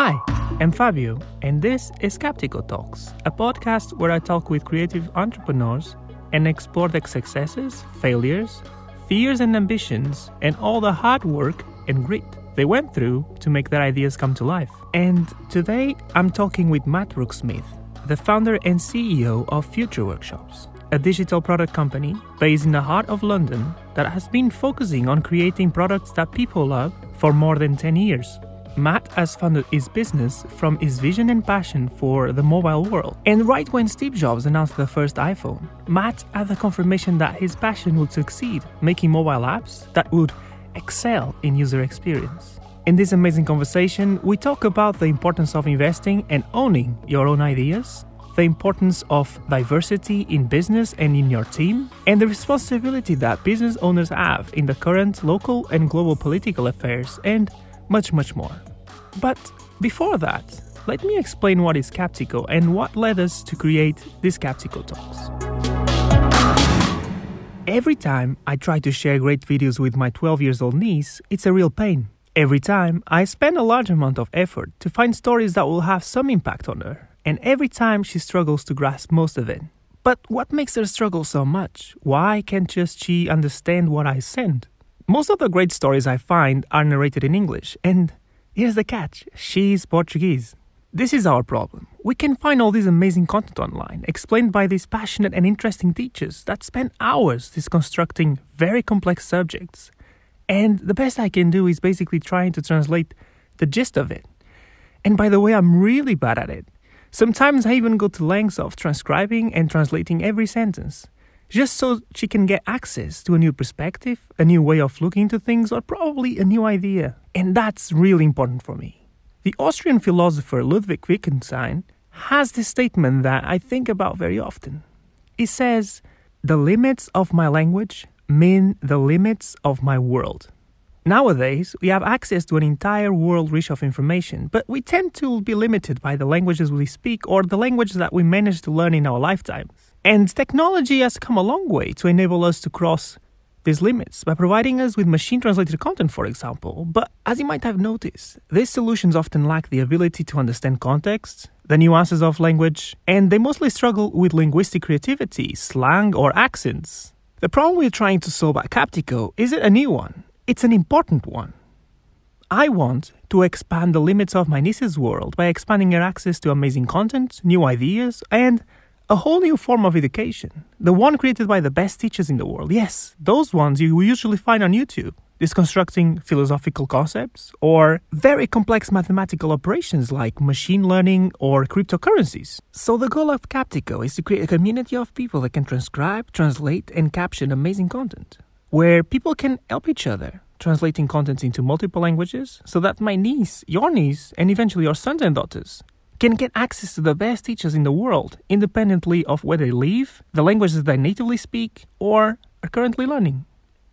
Hi, I'm Fabio, and this is Captico Talks, a podcast where I talk with creative entrepreneurs and explore their successes, failures, fears, and ambitions, and all the hard work and grit they went through to make their ideas come to life. And today I'm talking with Matt Brooke-Smith, the founder and CEO of Future Workshops, a digital product company based in the heart of London that has been focusing on creating products that people love for more than 10 years. Matt has funded his business from his vision and passion for the mobile world. And right when Steve Jobs announced the first iPhone, Matt had the confirmation that his passion would succeed, making mobile apps that would excel in user experience. In this amazing conversation, we talk about the importance of investing and owning your own ideas, the importance of diversity in business and in your team, and the responsibility that business owners have in the current local and global political affairs, and much, much more. But before that, let me explain what is Captico and what led us to create these Captico Talks. Every time I try to share great videos with my 12 years old niece, it's a real pain. Every time I spend a large amount of effort to find stories that will have some impact on her, and every time she struggles to grasp most of it. But what makes her struggle so much? Why can't just she understand what I send? Most of the great stories I find are narrated in English, and Here's the catch she's Portuguese. This is our problem. We can find all this amazing content online, explained by these passionate and interesting teachers that spend hours disconstructing very complex subjects. And the best I can do is basically trying to translate the gist of it. And by the way, I'm really bad at it. Sometimes I even go to lengths of transcribing and translating every sentence just so she can get access to a new perspective, a new way of looking into things, or probably a new idea. And that's really important for me. The Austrian philosopher Ludwig Wittgenstein has this statement that I think about very often. He says, The limits of my language mean the limits of my world. Nowadays, we have access to an entire world rich of information, but we tend to be limited by the languages we speak or the languages that we manage to learn in our lifetimes. And technology has come a long way to enable us to cross these limits by providing us with machine translated content, for example. But as you might have noticed, these solutions often lack the ability to understand context, the nuances of language, and they mostly struggle with linguistic creativity, slang, or accents. The problem we're trying to solve at Captico isn't a new one, it's an important one. I want to expand the limits of my niece's world by expanding her access to amazing content, new ideas, and a whole new form of education. The one created by the best teachers in the world. Yes, those ones you usually find on YouTube. Disconstructing philosophical concepts or very complex mathematical operations like machine learning or cryptocurrencies. So, the goal of Captico is to create a community of people that can transcribe, translate, and caption amazing content, where people can help each other, translating content into multiple languages so that my niece, your niece, and eventually your sons and daughters can get access to the best teachers in the world, independently of where they live, the languages they natively speak, or are currently learning.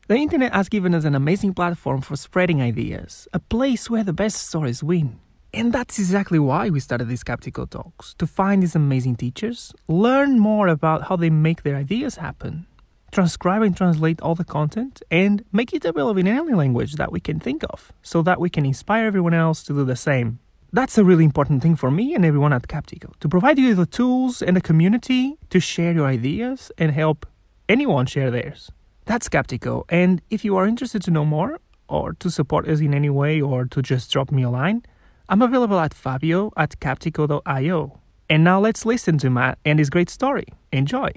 The internet has given us an amazing platform for spreading ideas, a place where the best stories win. And that's exactly why we started these Captico Talks to find these amazing teachers, learn more about how they make their ideas happen, transcribe and translate all the content, and make it available in any language that we can think of so that we can inspire everyone else to do the same. That's a really important thing for me and everyone at Captico to provide you the tools and the community to share your ideas and help anyone share theirs. That's Captico, and if you are interested to know more or to support us in any way or to just drop me a line, I'm available at fabio at captico.io. And now let's listen to Matt and his great story. Enjoy!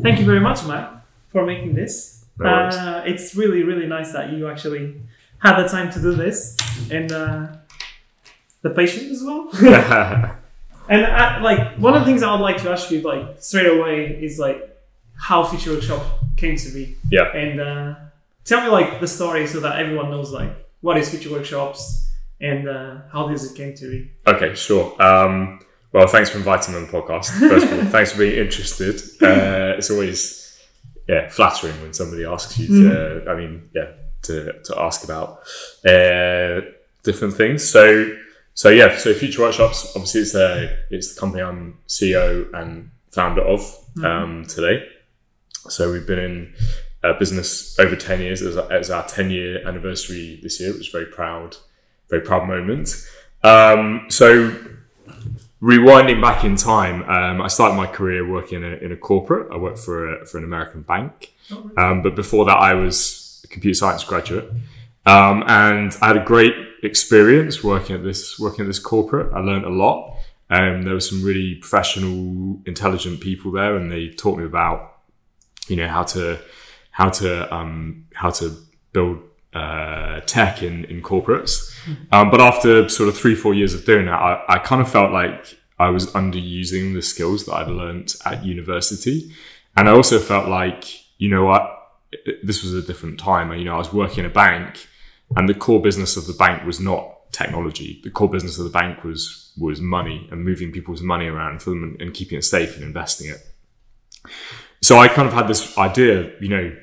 Thank you very much, Matt, for making this. No uh, it's really, really nice that you actually had the time to do this and uh, the patience as well. and I, like one of the things I would like to ask you, like straight away, is like how Future Workshop came to be, yeah. and uh, tell me like the story so that everyone knows like what is Future Workshops and uh, how this it came to be. Okay, sure. Um, well, thanks for inviting me on the podcast. First of all, thanks for being interested. Uh, it's always yeah flattering when somebody asks you to. I mean, yeah, to to ask about uh, different things. So so yeah, so Future Workshops. Obviously, it's a it's the company I'm CEO and founder of um, today. So we've been in uh, business over 10 years. It was, our 10 year anniversary this year, which was very proud, very proud moment. Um, so rewinding back in time, um, I started my career working in a, in a corporate. I worked for a, for an American bank, um, but before that, I was computer science graduate, um, and I had a great experience working at this working at this corporate. I learned a lot. Um, there were some really professional, intelligent people there, and they taught me about you know how to how to um, how to build uh, tech in, in corporates. Um, but after sort of three, four years of doing that, I, I kind of felt like I was underusing the skills that I'd learned at university. And I also felt like, you know what, this was a different time. You know, I was working in a bank and the core business of the bank was not technology. The core business of the bank was, was money and moving people's money around for them and, and keeping it safe and investing it. So I kind of had this idea, you know,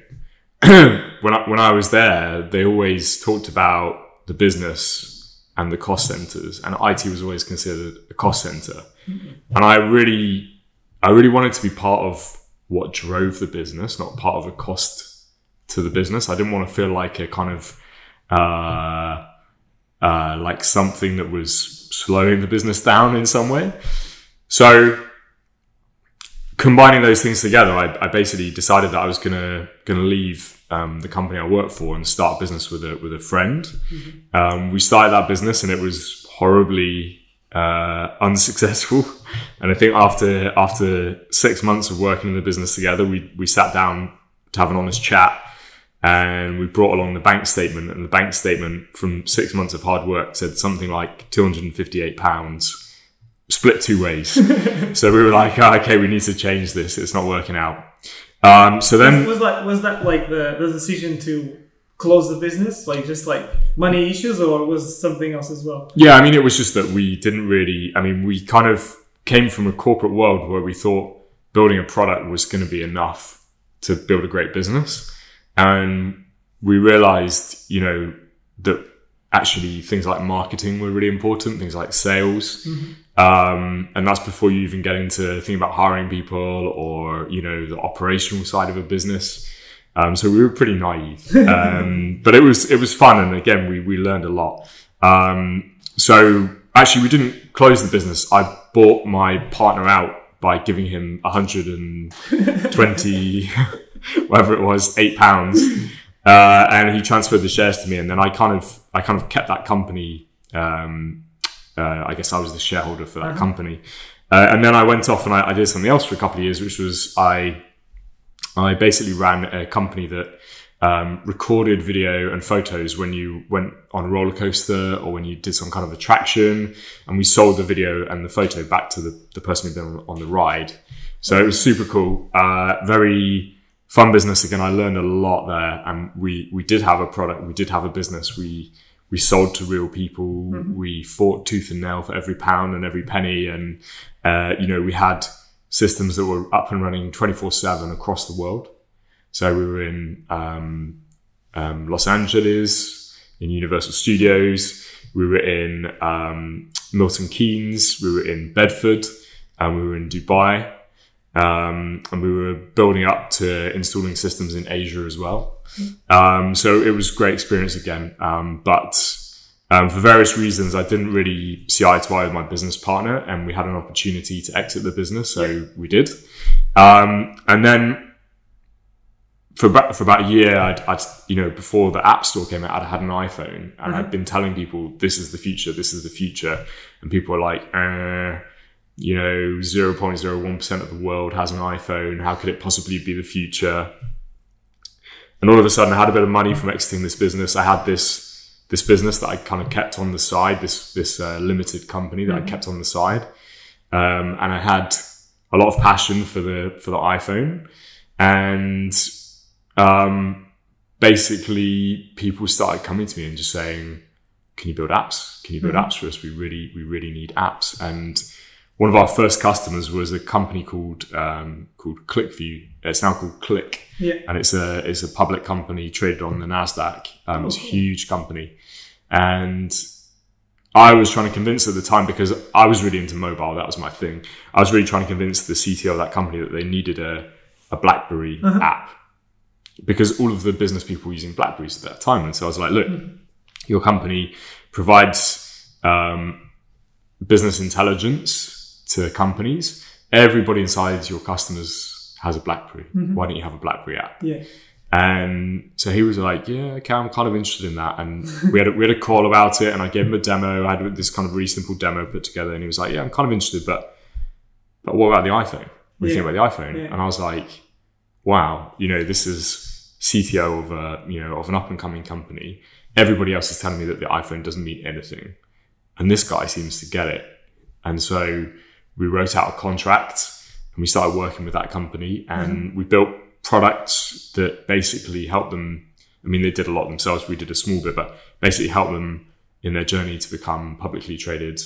when I, when I was there, they always talked about the business and the cost centers, and IT was always considered a cost center. Mm-hmm. And I really, I really wanted to be part of what drove the business, not part of a cost to the business. I didn't want to feel like a kind of uh, uh, like something that was slowing the business down in some way. So combining those things together, I, I basically decided that I was gonna gonna leave um, the company I worked for and start a business with a with a friend. Mm-hmm. Um, we started that business and it was horribly uh, unsuccessful. And I think after after six months of working in the business together, we we sat down to have an honest chat. And we brought along the bank statement, and the bank statement from six months of hard work said something like two hundred and fifty-eight pounds split two ways. so we were like, oh, okay, we need to change this. It's not working out. Um, so then was, was that was that like the, the decision to close the business, like just like money issues, or was something else as well? Yeah, I mean, it was just that we didn't really. I mean, we kind of came from a corporate world where we thought building a product was going to be enough to build a great business, and we realized, you know, that actually things like marketing were really important, things like sales. Mm-hmm. Um, and that's before you even get into thinking about hiring people or, you know, the operational side of a business. Um, so we were pretty naive, um, but it was, it was fun. And again, we, we learned a lot. Um, so actually we didn't close the business. I bought my partner out by giving him 120, whatever it was, eight pounds. Uh, and he transferred the shares to me. And then I kind of, I kind of kept that company, um, uh, I guess I was the shareholder for that uh-huh. company. Uh, and then I went off and I, I, did something else for a couple of years, which was I I basically ran a company that um, recorded video and photos when you went on a roller coaster or when you did some kind of attraction, and we sold the video and the photo back to the, the person who'd been on, on the ride. So it was super cool, uh, very fun business. Again, I learned a lot there, and we we did have a product, we did have a business, we we sold to real people. Mm-hmm. We fought tooth and nail for every pound and every penny. And, uh, you know, we had systems that were up and running 24 seven across the world. So we were in, um, um, Los Angeles, in Universal Studios. We were in, um, Milton Keynes. We were in Bedford and we were in Dubai. Um, and we were building up to installing systems in Asia as well. Um, so it was great experience again. Um, but um, for various reasons, I didn't really see eye to eye with my business partner, and we had an opportunity to exit the business, so yeah. we did. Um, and then for about, for about a year, I'd, I'd, you know, before the App Store came out, I'd had an iPhone, and mm-hmm. I'd been telling people, "This is the future. This is the future," and people were like, uh, you know, 0.01% of the world has an iPhone. How could it possibly be the future? And all of a sudden, I had a bit of money from exiting this business. I had this this business that I kind of kept on the side, this this uh, limited company that mm-hmm. I kept on the side, um, and I had a lot of passion for the for the iPhone, and um, basically people started coming to me and just saying, "Can you build apps? Can you build mm-hmm. apps for us? We really we really need apps." And one of our first customers was a company called um, called QlikView. It's now called Qlik, yeah. and it's a it's a public company traded on the Nasdaq. Um, it's a huge company, and I was trying to convince at the time because I was really into mobile. That was my thing. I was really trying to convince the CTO of that company that they needed a a BlackBerry uh-huh. app. because all of the business people were using Blackberries at that time. And so I was like, look, your company provides um, business intelligence to companies. Everybody inside your customers has a BlackBerry. Mm-hmm. Why don't you have a BlackBerry app? Yeah. And so he was like, "Yeah, okay, I'm kind of interested in that." And we had a, we had a call about it, and I gave him a demo. I had this kind of really simple demo put together, and he was like, "Yeah, I'm kind of interested, but but what about the iPhone? What do you think about the iPhone?" Yeah. And I was like, "Wow, you know, this is CTO of a you know of an up and coming company. Everybody else is telling me that the iPhone doesn't mean anything, and this guy seems to get it." And so we wrote out a contract, and we started working with that company, and we built products that basically helped them. I mean, they did a lot themselves. We did a small bit, but basically helped them in their journey to become publicly traded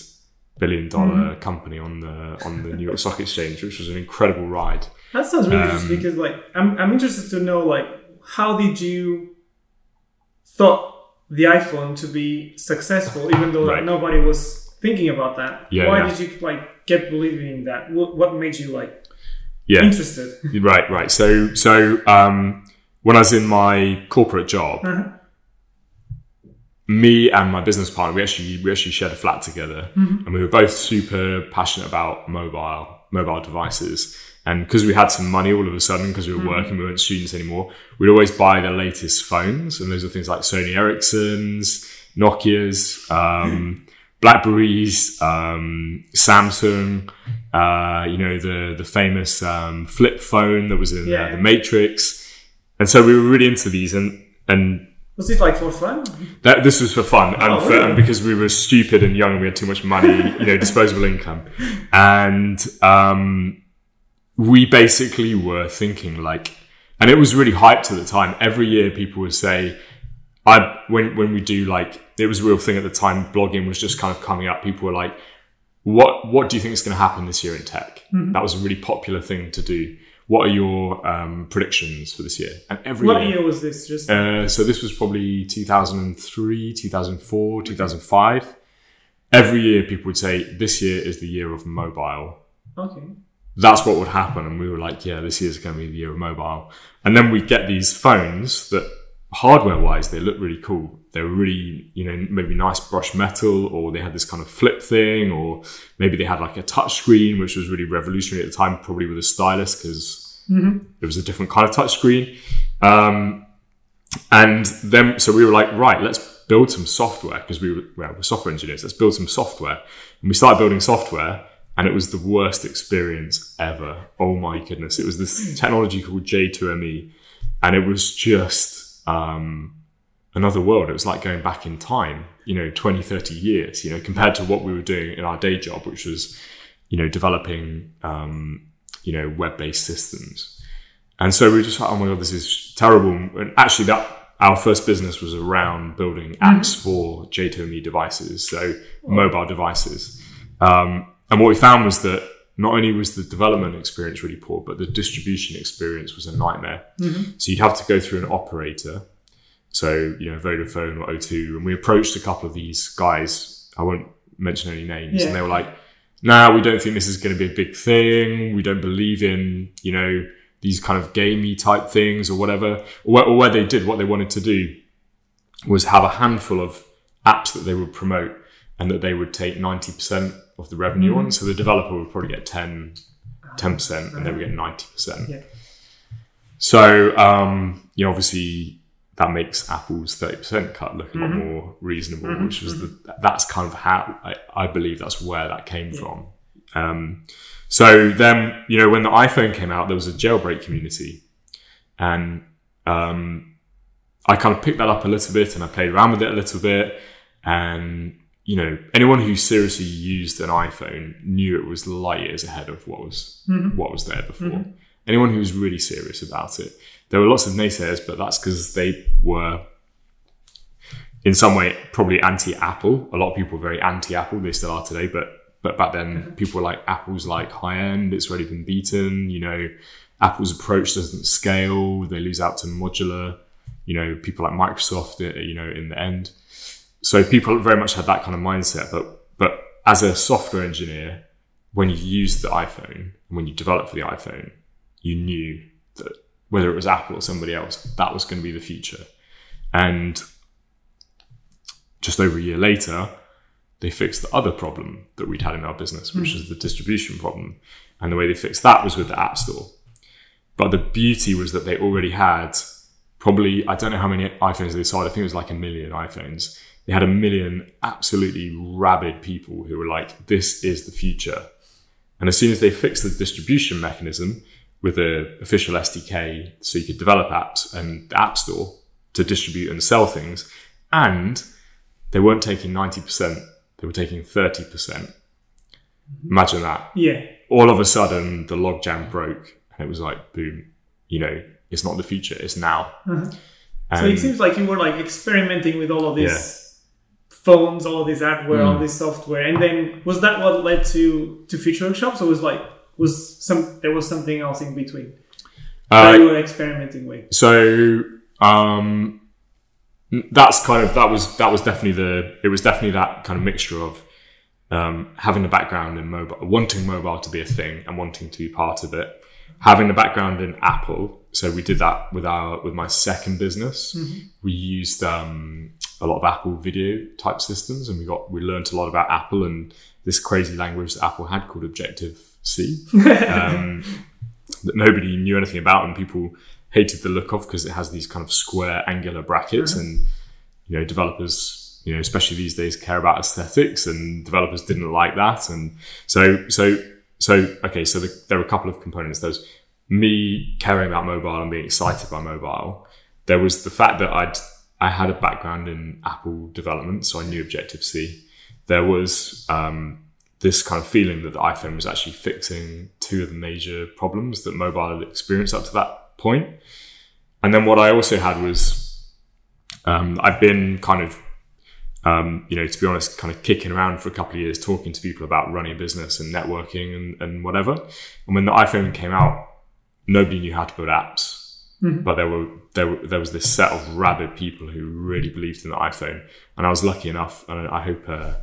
billion dollar company on the on the New York Stock Exchange, which was an incredible ride. That sounds really Um, interesting because, like, I'm, I'm interested to know, like, how did you thought the iPhone to be successful, even though Right. nobody was thinking about that? Yeah, Why yeah. did you like get believing in that? What, what made you like Yeah, interested? right, right. So so um, when I was in my corporate job, Uh-huh. me and my business partner, we actually we actually shared a flat together, Mm-hmm. and we were both super passionate about mobile mobile devices. And because we had some money all of a sudden, because we were Mm-hmm. working, we weren't students anymore, we'd always buy the latest phones, and those are things like Sony Ericsson's, Nokia's, um, Blackberries, um, Samsung, uh, you know the the famous um, flip phone that was in Yeah. uh, the Matrix, and so we were really into these, and and Was it like for fun? that this was for fun and, Oh, for, really? and because we were stupid and young, we had too much money, you know, disposable income, and um, we basically were thinking like, and it was really hyped at the time. Every year, people would say, "I when when we do like it was a real thing at the time. Blogging was just kind of coming up. People were like." What what do you think is going to happen this year in tech? Mm-hmm. That was a really popular thing to do. What are your um, predictions for this year? And every What year, year was this? Just uh, so this was probably 2003, 2004, 2005. Every year, people would say, This year is the year of mobile. okay. That's what would happen. And we were like, Yeah, this year's going to be the year of mobile. And then we get these phones that, hardware wise, they look really cool. They were really, you know, maybe nice brushed metal, or they had this kind of flip thing, or maybe they had like a touch screen, which was really revolutionary at the time, probably with a stylus, because it was a different kind of touch screen. Um, and then, so we were like, right, let's build some software because we were, well, we're software engineers. Let's build some software. And we started building software, and it was the worst experience ever. Oh my goodness. It was this technology called J2ME, and it was just um, another world. It was like going back in time, you know, 20, 30 years, you know, compared to what we were doing in our day job, which was, you know, developing, um, you know, web based systems. And so we were just like, oh my god, this is terrible. And actually, that our first business was around building apps for J2ME devices, so mobile devices. Um, and what we found was that not only was the development experience really poor, but the distribution experience was a nightmare. So you'd have to go through an operator, so you know Vodafone or O2, and we approached a couple of these guys. I won't mention any names, Yeah. and they were like, "Nah, we don't think this is going to be a big thing. We don't believe in you know these kind of gamey type things or whatever." Or where, or where they did what they wanted to do was have a handful of apps that they would promote and that they would take ninety percent of the revenue on. So the developer would probably get 10 percent, and they would get ninety percent. Yeah. So, um, you know, obviously that makes Apple's 30% cut look a lot Mm-hmm. more reasonable, which was the, that's kind of how I, I believe that's where that came from. Um, so then, you know, when the iPhone came out, there was a jailbreak community and, um, I kind of picked that up a little bit and I played around with it a little bit. And, you know, anyone who seriously used an iPhone knew it was light years ahead of what was, what was there before. Anyone who was really serious about it. There were lots of naysayers, but that's because they were in some way probably anti-Apple. A lot of people were very anti-Apple. They still are today, but but back then people were like Apple's like high end. It's already been beaten. You know, Apple's approach doesn't scale. They lose out to modular. You know, people like Microsoft. uh, You know, in the end, so people very much had that kind of mindset. But but as a software engineer, when you used the iPhone and when you developed for the iPhone, you knew whether it was Apple or somebody else, that was going to be the future. And just over a year later, they fixed the other problem that we'd had in our business, which hmm. was the distribution problem. And the way they fixed that was with the App Store. But the beauty was that they already had probably, I don't know how many iPhones they sold. I think it was like a million iPhones. They had a million absolutely rabid people who were like, this is the future. And as soon as they fixed the distribution mechanism with the official SDK, so you could develop apps and the App Store to distribute and sell things, and they weren't taking 90%, they were taking 30%. Imagine that. Yeah. all of a sudden the logjam broke and it was like boom you know it's not the future it's now. So it seems like you were like experimenting with all of these phones, all of this hardware, Mm. all this software, and then was that what led to to Future Workshops, or was like was some there was something else in between. That uh, you were experimenting with? so um that's kind of that was that was definitely the it was definitely that kind of mixture of um, having a background in mobile wanting mobile to be a thing and wanting to be part of it. Having a background in apple so we did that with our with my second business. We used um, a lot of apple video type systems and we got we learned a lot about apple and this crazy language that apple had called objective c um, that nobody knew anything about and people hated the look of because it has these kind of square angular brackets and you know developers you know especially these days care about aesthetics and developers didn't like that and so so so okay so the, there were a couple of components. There's me caring about mobile and being excited by mobile. There was the fact that i'd i had a background in apple development so i knew objective c there was um, this kind of feeling that the iphone was actually fixing two of the major problems that mobile had experienced up to that point and then what i also had was um, I've been kind of, um, you know, to be honest, kind of kicking around for a couple of years, talking to people about running a business and networking and, and whatever. And when the iPhone came out, nobody knew how to build apps, but there were there were, there was this set of rabid people who really believed in the iPhone. And I was lucky enough, and I hope uh,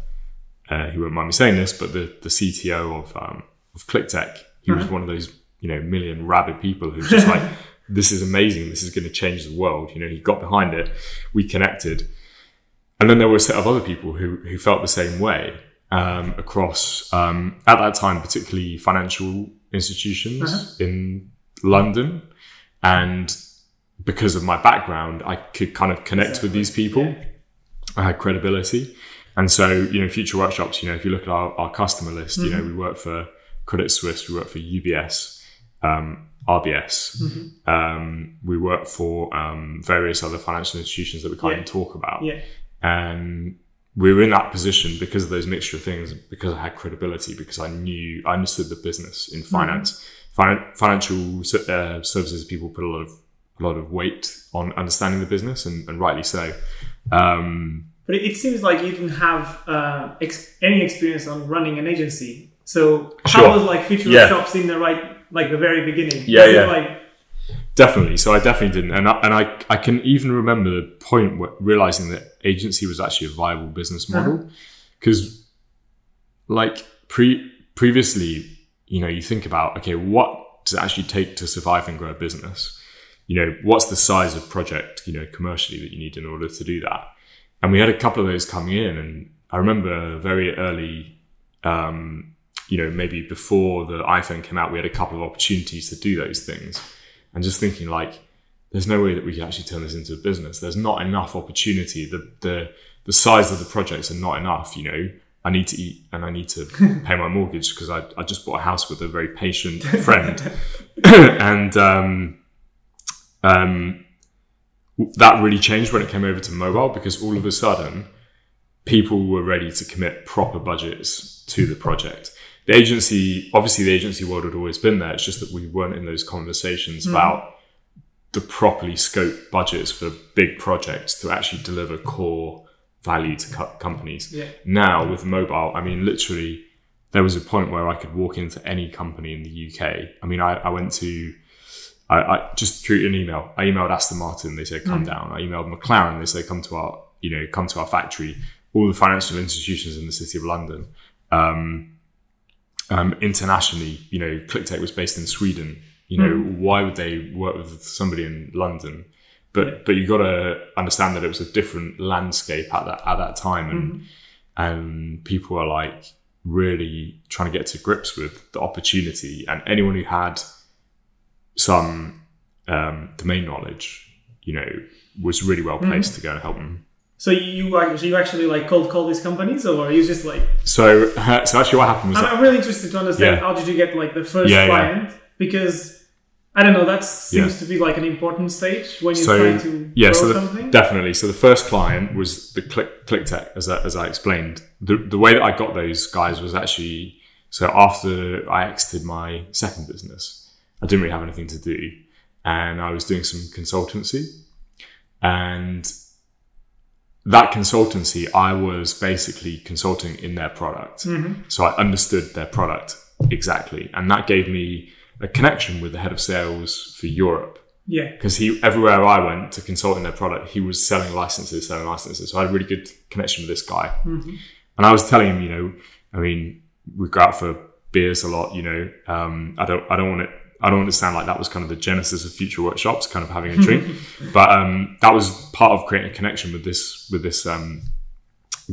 uh, he won't mind me saying this, but the the CTO of um, of QlikTech, he was one of those you know million rabid people who just like this is amazing. This is going to change the world. You know, he got behind it. We connected. And then there were a set of other people who, who felt the same way um, across, um, at that time, particularly financial institutions in London. And because of my background, I could kind of connect with these people. I had credibility. And so, you know, future workshops, you know, if you look at our, our customer list, you know, we work for Credit Suisse, we work for UBS, um, RBS. Um, we work for um, various other financial institutions that we can't Yeah. even talk about. Yeah. And we were in that position because of those mixture of things, because I had credibility, because I knew, I understood the business in finance. Finan- financial uh, services people put a lot of a lot of weight on understanding the business, and, and rightly so. Um, But it, it seems like you didn't have uh, ex- any experience on running an agency. So Sure. how was like Future Yeah. Workshops in the right, like the very beginning? Yeah, Was it yeah. Like, Definitely. So I definitely didn't, and I, and I I can even remember the point where realizing that agency was actually a viable business model because, like pre previously, you know, you think about okay, what does it actually take to survive and grow a business? You know, what's the size of project you know commercially that you need in order to do that? And we had a couple of those coming in, and I remember very early um, you know, maybe before the iPhone came out, we had a couple of opportunities to do those things. And just thinking like, there's no way that we can actually turn this into a business. There's not enough opportunity. The the the size of the projects are not enough. You know, I need to eat and I need to pay my mortgage because I, I just bought a house with a very patient friend, and um, um, that really changed when it came over to mobile because all of a sudden people were ready to commit proper budgets to the project. The agency, obviously, the agency world had always been there. It's just that we weren't in those conversations hmm. about the properly scoped budgets for big projects to actually deliver core value to co- companies. Yeah. Now with mobile, I mean, literally, there was a point where I could walk into any company in the UK. I mean, I, I went to, I, I just through an email. I emailed Aston Martin. They said come down. I emailed McLaren. They said come to our, you know, come to our factory. All the financial institutions in the city of London. Um, um, internationally, you know, QlikTech was based in Sweden. You know, why would they work with somebody in London? But but you got to understand that it was a different landscape at that at that time, and and people are like really trying to get to grips with the opportunity, and anyone who had some um, domain knowledge, you know, was really well placed to go and help them. So you actually you actually like cold call these companies, or you just like? So so actually, what happened was I'm, that, really interested to understand Yeah. how did you get like the first Yeah, yeah. client because I don't know that seems Yeah. to be like an important stage when you're so trying to yeah, grow so the- something. definitely. So the first client was the Qlik QlikTech, as I, as I explained. The the way that I got those guys was actually so after I exited my second business, I didn't really have anything to do, and I was doing some consultancy, and that consultancy, I was basically consulting in their product. So I understood their product exactly. And that gave me a connection with the head of sales for Europe yeah, because he everywhere I went to consult in their product, he was selling licenses, selling licenses. So I had a really good connection with this guy. And I was telling him, you know, I mean, we go out for beers a lot, you know. Um, I don't I don't want it I don't want it to sound like that was kind of the genesis of future workshops, kind of having a drink. but um, that was part of creating a connection with this with this um,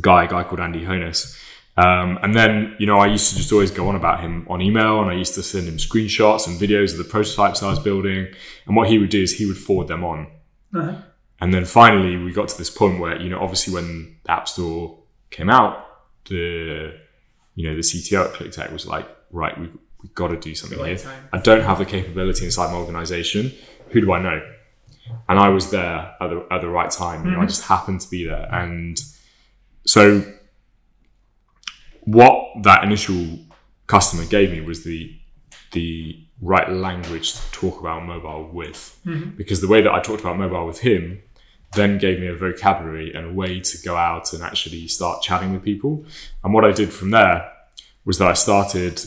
guy, a guy called Andy Honus. Um, and then, you know, I used to just always go on about him on email and I used to send him screenshots and videos of the prototypes I was building. And what he would do is he would forward them on. Uh-huh. And then finally, we got to this point where, you know, obviously when the App Store came out, the, you know, the CTO at QlikTech was like, right, we, we've got to do something here. time. I don't have the capability inside my organization. Who do I know? And I was there at the, at the right time. You know, I mm-hmm. just happened to be there. And so what that initial customer gave me was the the right language to talk about mobile with mm-hmm. because the way that I talked about mobile with him then gave me a vocabulary and a way to go out and actually start chatting with people and what I did from there was that I started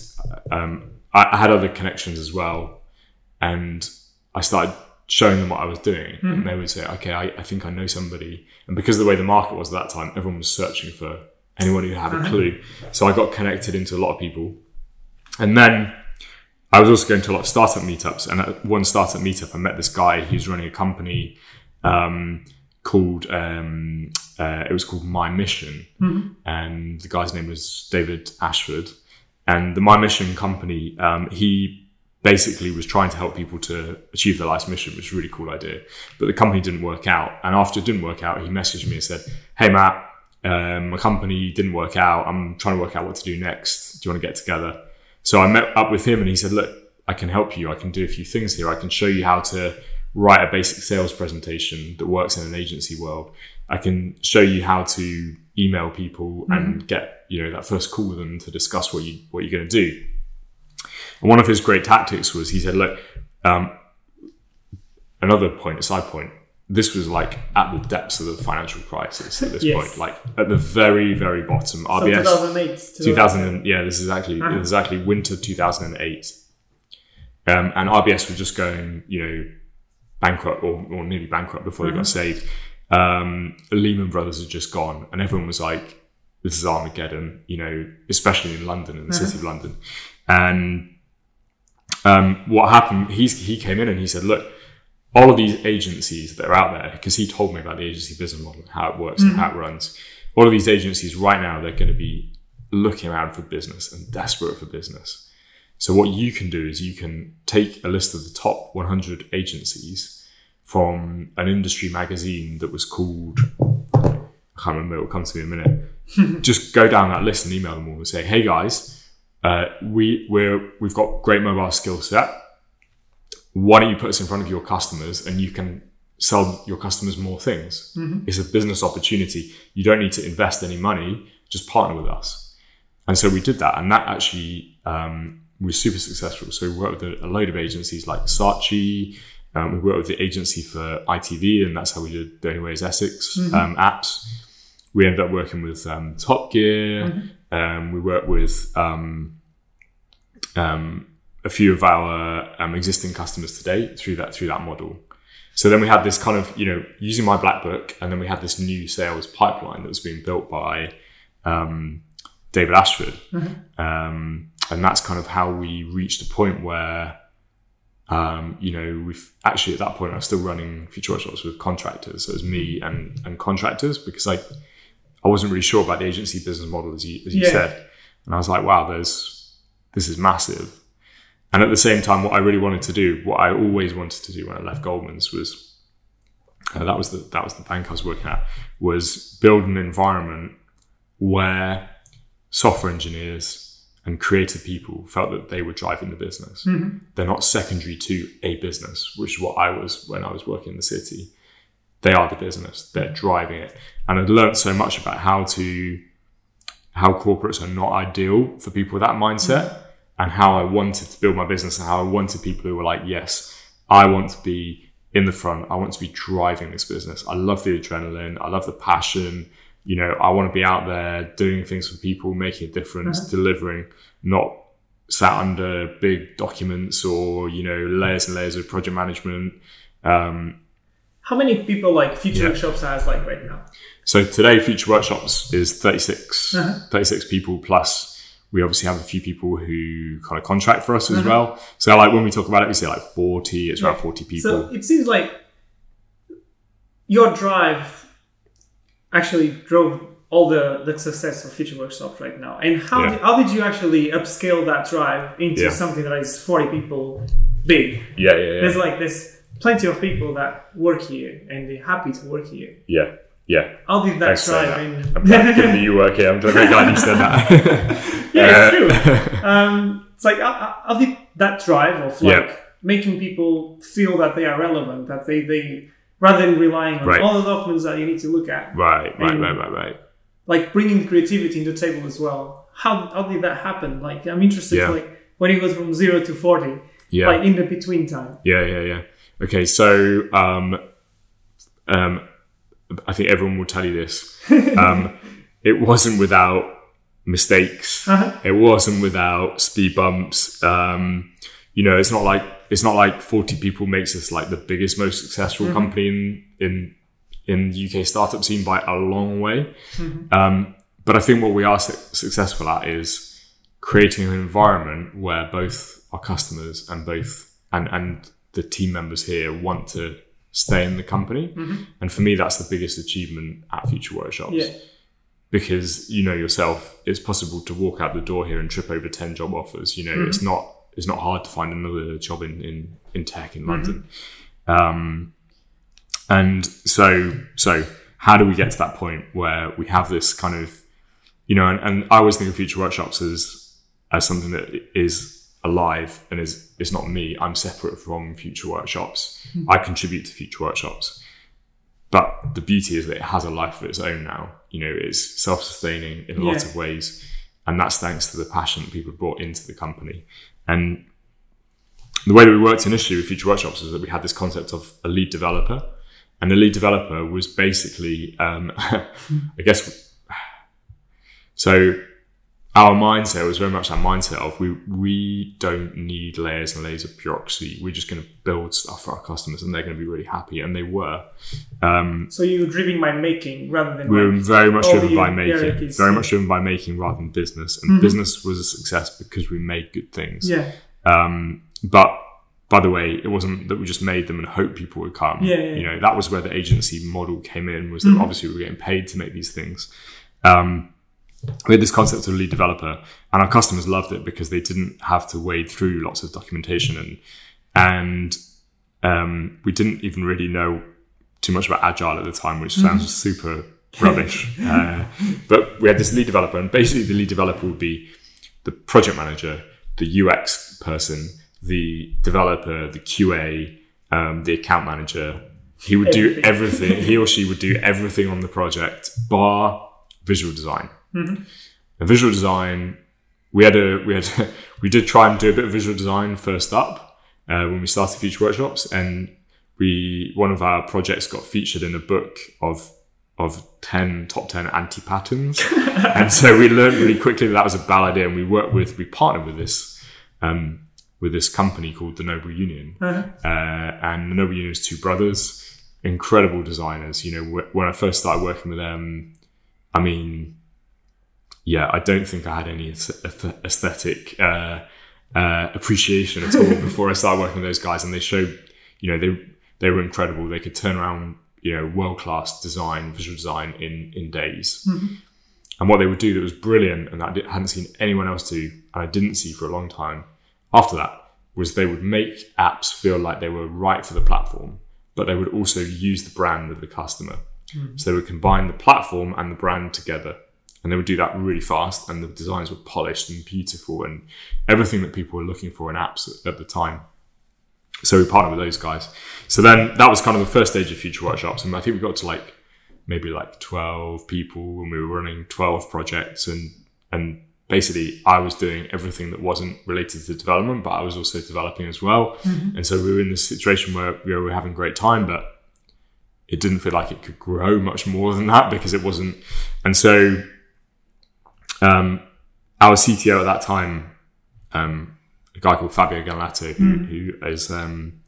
um, I, I had other connections as well and I started showing them what I was doing and they would say okay I, I think I know somebody. And because of the way the market was at that time everyone was searching for anyone who had a clue. So I got connected into a lot of people. And then I was also going to a lot of startup meetups, and at one startup meetup, I met this guy. Was running a company um, called um, uh, it was called My Mission, and the guy's name was David Ashford. And the My Mission company, um, he basically was trying to help people to achieve their life's mission, which is a really cool idea. But the company didn't work out, and after it didn't work out, he messaged me and said, "Hey Matt, um, my company didn't work out. I'm trying to work out what to do next. Do you want to get together?" So I met up with him and he said, Look, I can help you. I can do a few things here. I can show you how to write a basic sales presentation that works in an agency world. I can show you how to email people and get, you know, that first call with them to discuss what you what you're going to do. And one of his great tactics was he said, Look, um, another point, a side point, this was like at the depths of the financial crisis at this Yes. point, like at the very, very bottom. So RBS 2008. 2000 and, yeah this is actually Uh-huh. actually winter 2008 um, and RBS was just going you know bankrupt or, or nearly bankrupt before they got saved um, Lehman Brothers had just gone and everyone was like this is Armageddon you know especially in London in the city of London and um, what happened he's, he came in and he said look all of these agencies that are out there, because he told me about the agency business model, how it works and how it runs. All of these agencies right now, they're going to be looking around for business and desperate for business. So what you can do is you can take a list of the top 100 agencies from an industry magazine that was called, I can't remember, it'll come to me in a minute. Just go down that list and email them all and say, hey guys, uh, we, we're, we've got great mobile skill set why don't you put us in front of your customers and you can sell your customers more things? It's a business opportunity. You don't need to invest any money, just partner with us. And so we did that, and that actually um, was super successful. So we worked with a, a load of agencies like Saatchi. Um, we worked with the agency for ITV, and that's how we did The Only Way is Essex um, apps. We ended up working with um, Top Gear. Um, we worked with um, um, a few of our um, existing customers today through that through that model. So then we had this kind of you know using my black book, and then we had this new sales pipeline that was being built by um, David Ashford, um, and that's kind of how we reached a point where Um, you know, we've actually at that point I was still running future workshops with contractors. So it was me and and contractors because like I wasn't really sure about the agency business model as you as you Yeah. said, and I was like, wow, there's this is massive. And at the same time, what I really wanted to do, what I always wanted to do when I left Goldman's was uh, that was the that was the bank I was working at was build an environment where software engineers and creative people felt that they were driving the business. Mm-hmm. They're not secondary to a business, which is what I was when I was working in the city. They are the business. They're mm-hmm. driving it. And I'd learned so much about how to how corporates are not ideal for people with that mindset mm-hmm. and how I wanted to build my business and how I wanted people who were like, yes, I want to be in the front. I want to be driving this business. I love the adrenaline. I love the passion. You know, I want to be out there doing things for people, making a difference, delivering, not sat under big documents or, you know, layers and layers of project management. Um, How many people like Future Yeah. Workshops has like right now? so today, Future Workshops is 36, Uh-huh. 36 people plus we obviously have a few people who kind of contract for us as Uh-huh. well. So like when we talk about it, we say like 40, it's around 40 people. So it seems like your drive actually drove all the, the success of Future Workshops right now. And how, Yeah. did, how did you actually upscale that drive into Yeah. something that is 40 people big? yeah, yeah, yeah. There's like there's plenty of people that work here and they're happy to work here. yeah, yeah. How did that Thanks drive? in- I'm glad that you work here. I'm very glad you said that. yeah, it's Uh, true. Um, it's like how, how did that drive of like Yeah. making people feel that they are relevant, that they they rather than relying on Right. all the documents that you need to look at, right, right, And- right, right, right. like bringing creativity into the table as well. How how did that happen? Like I'm interested, Yeah. like when it goes from zero to forty, Yeah. like in the between time. Yeah, yeah, yeah. Okay, so um, um, I think everyone will tell you this. Um, it wasn't without mistakes. Uh-huh. It wasn't without speed bumps. Um, you know, it's not like it's not like forty people makes us like the biggest, most successful mm-hmm. company in in in the UK startup scene by a long way. Mm-hmm. Um, but I think what we are su- successful at is creating an environment where both our customers and both and and the team members here want to stay in the company. Mm-hmm. And for me, that's the biggest achievement at Future Workshops Yeah, because you know yourself, it's possible to walk out the door here and trip over ten job offers. You know, it's not it's not hard to find another job in in, in tech in London. Um, and so so how do we get to that point where we have this kind of you know, and, and I always think of future workshops as as something that is alive and is it's not me. I'm separate from future workshops. I contribute to future workshops. But the beauty is that it has a life of its own now. You know, it's self-sustaining in a lot of ways, and that's thanks to the passion that people brought into the company. And the way that we worked initially with Future Workshops was that we had this concept of a lead developer, and the lead developer was basically, um, I guess, so our mindset was very much that mindset of we we don't need layers and layers of bureaucracy. We're just going to build stuff for our customers, and they're going to be really happy, and they were. Um, so you're driven by making rather than we were like, very much driven by making, very much driven by making rather than business, and business was a success because we made good things. yeah, Um, but by the way, it wasn't that we just made them and hoped people would come. Yeah, yeah, You know, that was where the agency model came in. Was that obviously we were getting paid to make these things. Um, we had this concept of a lead developer, and our customers loved it because they didn't have to wade through lots of documentation and and um, we didn't even really know too much about agile at the time, which sounds super rubbish. uh, but we had this lead developer, and basically the lead developer would be the project manager, the UX person, the developer, the QA, um, the account manager. He would do everything. he or she would do everything on the project, bar visual design. And visual design, we had a we had we did try and do a bit of visual design first up uh, when we started Future Workshops, and we one of our projects got featured in a book of of 10 top 10 anti patterns and so we learned really quickly that that was a bad idea and we worked with we partnered with this um, with this company called the Noble Union. Uh-huh. uh, and the Noble Union is two brothers incredible designers. You know wh- when I first started working with them I mean yeah I don't think I had any aesthetic uh, uh, appreciation at all before I started working with those guys, and they showed, you know, they they were incredible. They could turn around, you know, world class design, visual design in in days. And what they would do that was brilliant, and that I hadn't seen anyone else do, and I didn't see for a long time. After that, was they would make apps feel like they were right for the platform, but they would also use the brand of the customer. So they would combine the platform and the brand together. And they would do that really fast, and the designs were polished and beautiful, and everything that people were looking for in apps at, the time. So we partnered with those guys. So then that was kind of the first stage of future workshops, and I think we got to like maybe like twelve people, and we were running twelve projects, and and basically I was doing everything that wasn't related to development, but I was also developing as well. Mm-hmm. And so we were in this situation where we were having great time, but it didn't feel like it could grow much more than that because it wasn't. And so, um, our CTO at that time, um, a guy called Fabio Galato, who, who is um,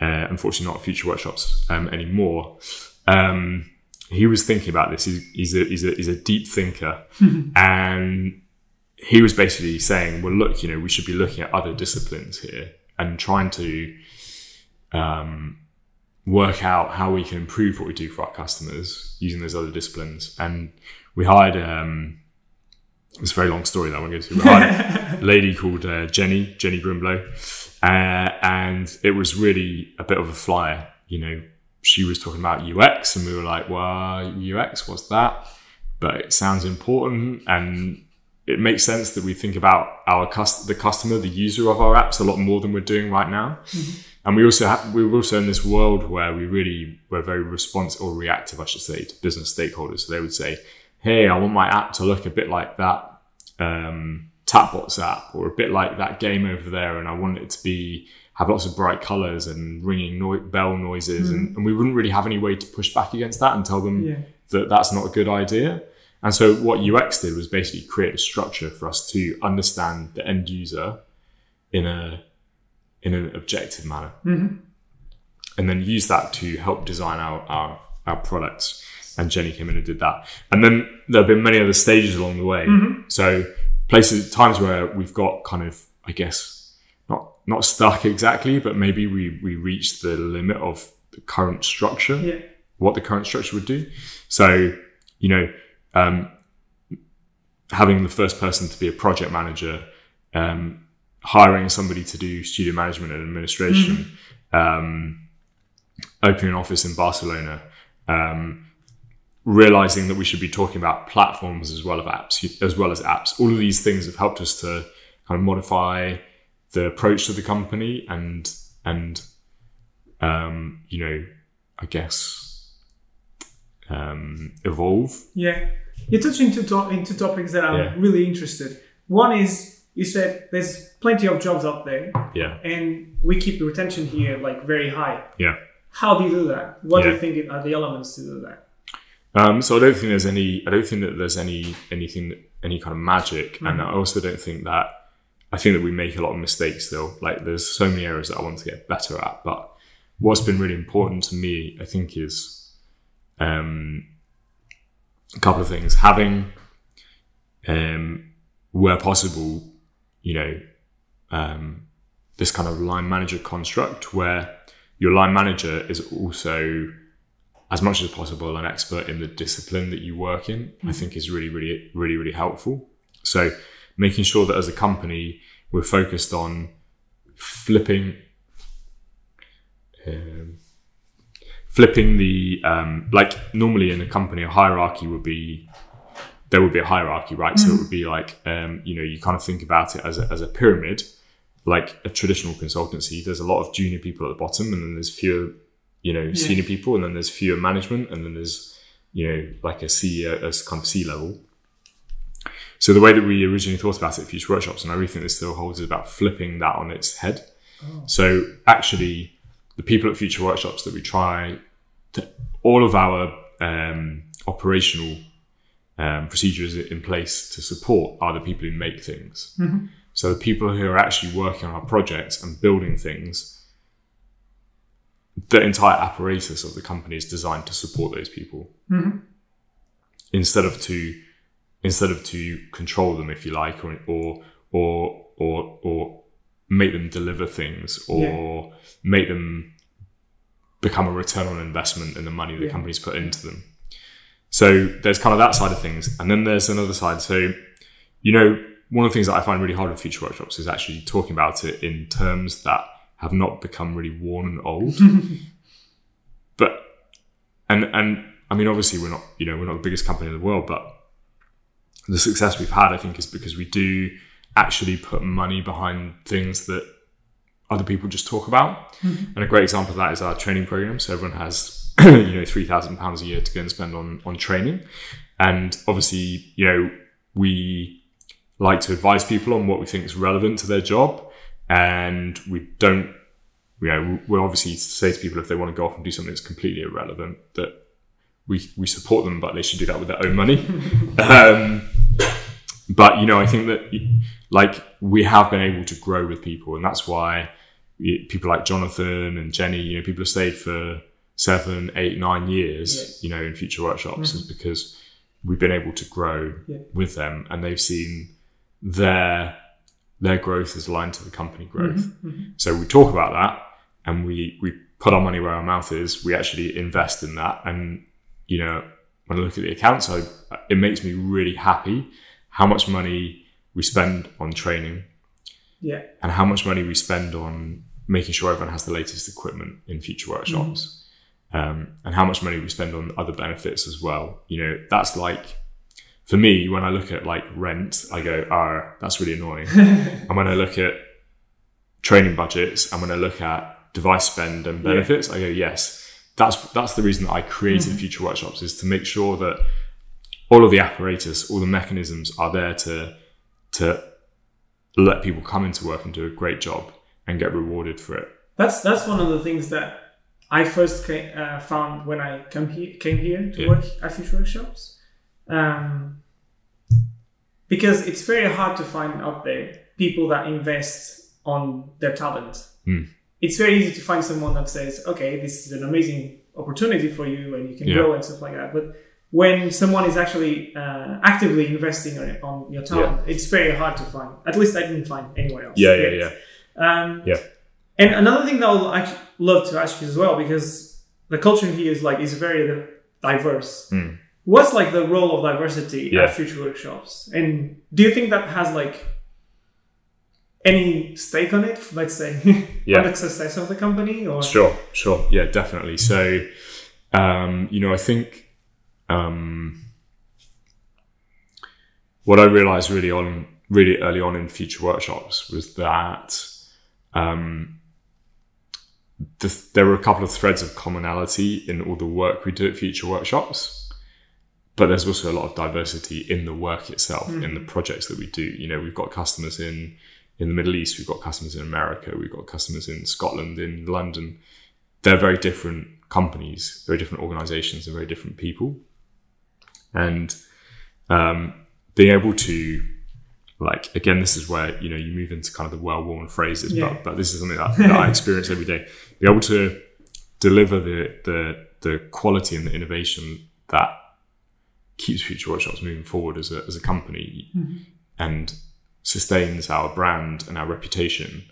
uh, unfortunately not at Future Workshops um, anymore. Um, he was thinking about this. He's, he's, a, he's, a, he's a deep thinker, and he was basically saying, "Well, look, you know, we should be looking at other disciplines here and trying to." Um, work out how we can improve what we do for our customers using those other disciplines. And we hired, um, it's a very long story that I won't go into. We hired a lady called uh, Jenny, Jenny Brimblow. Uh, and it was really a bit of a flyer. You know, she was talking about UX and we were like, well, UX, what's that? But it sounds important and it makes sense that we think about our cust- the customer, the user of our apps a lot more than we're doing right now. And we also have, we were also in this world where we really were very responsive or reactive, I should say, to business stakeholders. So they would say, "Hey, I want my app to look a bit like that um, Tapbots app, or a bit like that game over there, and I want it to be have lots of bright colors and ringing no- bell noises." And, and we wouldn't really have any way to push back against that and tell them Yeah. that that's not a good idea. And so what UX did was basically create a structure for us to understand the end user in a in an objective manner, and then use that to help design our, our our products. And Jenny came in and did that. And then there have been many other stages along the way. So places, times where we've got kind of, I guess, not not stuck exactly, but maybe we we reached the limit of the current structure Yeah. what the current structure would do. So, you know, um, having the first person to be a project manager, um, hiring somebody to do studio management and administration, um, opening an office in Barcelona, um, realizing that we should be talking about platforms as well as apps, as well as apps. All of these things have helped us to kind of modify the approach to the company and and um, you know, I guess um, evolve. Yeah. You touched into, to- into topics that I'm Yeah. really interested. One is you said there's plenty of jobs out there, Yeah, and we keep the retention here like very high. yeah. How do you do that? What do you think are the elements to do that? Um, so I don't think there's any. I don't think that there's any anything any kind of magic, and I also don't think that. I think that we make a lot of mistakes still. Like there's so many areas that I want to get better at, but what's been really important to me, I think, is um, a couple of things. Having, um, where possible, you know, um, this kind of line manager construct where your line manager is also as much as possible an expert in the discipline that you work in i think is really really really really helpful. So making sure that as a company we're focused on flipping um, flipping the um, like normally in a company a hierarchy would be there would be a hierarchy right? So it would be like um, you know you kind of think about it as a, as a pyramid. Like a traditional consultancy there's a lot of junior people at the bottom and then there's fewer you know senior people and then there's fewer management and then there's you know like a CEO as kind of C level so the way that we originally thought about it at Future Workshops, and I really think this still holds, is about flipping that on its head. So actually, the people at Future Workshops that we try to, all of our um, operational um, procedures in place to support are the people who make things. So the people who are actually working on our projects and building things, the entire apparatus of the company is designed to support those people mm-hmm. instead of to instead of to control them, if you like, or or or or, or make them deliver things or make them become a return on investment in the money the Yeah. company's put into them. So there's kind of that side of things. And then there's another side. So, you know, one of the things that I find really hard with future workshops is actually talking about it in terms that have not become really worn and old. but and and I mean obviously we're not, you know, we're not the biggest company in the world, but the success we've had, I think, is because we do actually put money behind things that other people just talk about. Mm-hmm. And a great example of that is our training program. So everyone has, you know, three thousand pounds a year to go and spend on on training. And obviously, you know, we like to advise people on what we think is relevant to their job, and we don't. You know, we obviously say to people if they want to go off and do something that's completely irrelevant, that we we support them, but they should do that with their own money. um, but you know, I think that like we have been able to grow with people, and that's why people like Jonathan and Jenny, you know, people have stayed for seven, eight, nine years, you know, in future workshops, is because we've been able to grow Yeah. with them, and they've seen their their growth is aligned to the company mm-hmm, growth. Mm-hmm. So we talk about that, and we we put our money where our mouth is. We actually invest in that, and you know, when I look at the accounts, I, it makes me really happy how much money we spend on training Yeah. and how much money we spend on making sure everyone has the latest equipment in future workshops mm-hmm. um, and how much money we spend on other benefits as well you know that's like for me when i look at like rent i go ah that's really annoying. And when i look at training budgets and when i look at device spend and benefits i go yes. That's that's the reason that i created future workshops is to make sure that all of the apparatus all the mechanisms are there to to let people come into work and do a great job and get rewarded for it. That's that's one of the things that I first came, uh, found when I come here, came here to Yeah. work at Future Workshops, um, because it's very hard to find out there people that invest on their talent. Hmm. It's very easy to find someone that says, "Okay, this is an amazing opportunity for you, and you can Yeah. grow and stuff like that." But when someone is actually uh, actively investing on, on your talent, it's very hard to find. At least I didn't find anywhere else. Yeah, yeah, yet. Um, Yeah. and another thing that I would love to ask you as well, because the culture here is like is very diverse. Mm. What's like the role of diversity Yeah. at future workshops? And do you think that has like any stake on it? Let's say Yeah. on the success of the company, or Sure, sure. Yeah, definitely. So, um, you know, I think um, what I realized really on, really early on in future workshops was that um, the, there were a couple of threads of commonality in all the work we do at future workshops. But there's also a lot of diversity in the work itself, in the projects that we do. You know, we've got customers in in the Middle East, we've got customers in America, we've got customers in Scotland, in London. They're very different companies, very different organizations, and very different people. And um, being able to, like, again, this is where you know you move into kind of the well-worn phrases, Yeah. but but this is something that, that I experience every day. Be able to deliver the the the quality and the innovation that keeps Future Workshops moving forward as a as a company and sustains our brand and our reputation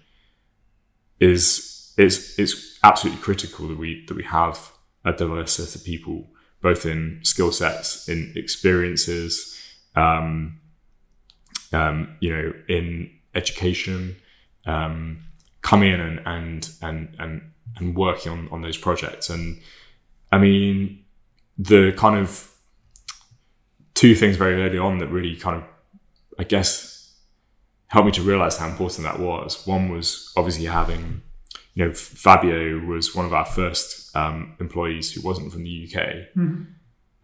is it's it's absolutely critical that we that we have a diverse set of people both in skill sets in experiences um, um, you know in education um, come in and and and and, and working on, on those projects. And I mean the kind of two things very early on that really kind of I guess helped me to realize how important that was. One was obviously having, you know, Fabio was one of our first um, employees who wasn't from the UK,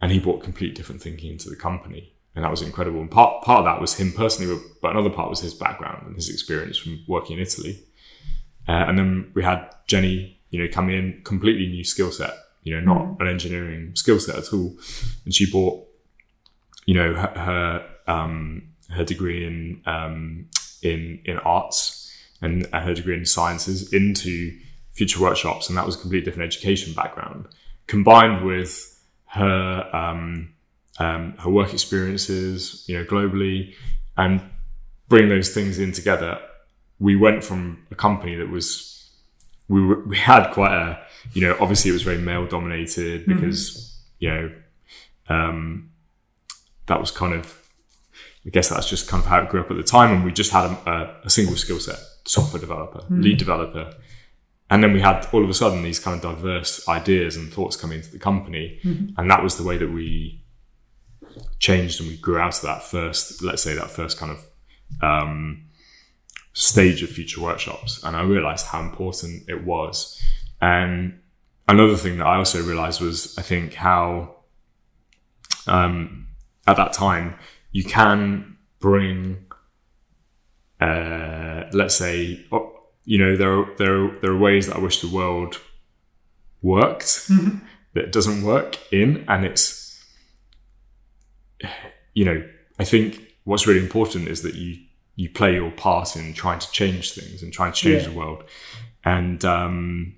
and he brought complete different thinking into the company, and that was incredible. And part part of that was him personally, but another part was his background and his experience from working in Italy. Uh, and then we had Jenny, you know, come in completely new skill set, you know, not an engineering skill set at all, and she brought, you know, her. her um, her degree in um, in in arts and her degree in sciences into future workshops, and that was a completely different education background, combined with her um, um, her work experiences, you know, globally, and bring those things in together. we went from a company that was we were, we had quite a you know obviously it was very male dominated because you know um, that was kind of I guess that's just kind of how it grew up at the time, and we just had a, a, a single skill set: software developer, lead developer, and then we had all of a sudden these kind of diverse ideas and thoughts coming into the company, and that was the way that we changed and we grew out of that first, let's say that first kind of um, stage of future workshops, and I realized how important it was. And another thing that I also realized was I think how um, at that time you can bring, uh, let's say, you know, there are, there are, there are ways that I wish the world worked that doesn't work in, and it's, you know, I think what's really important is that you you play your part in trying to change things and trying to change Yeah. the world, and um,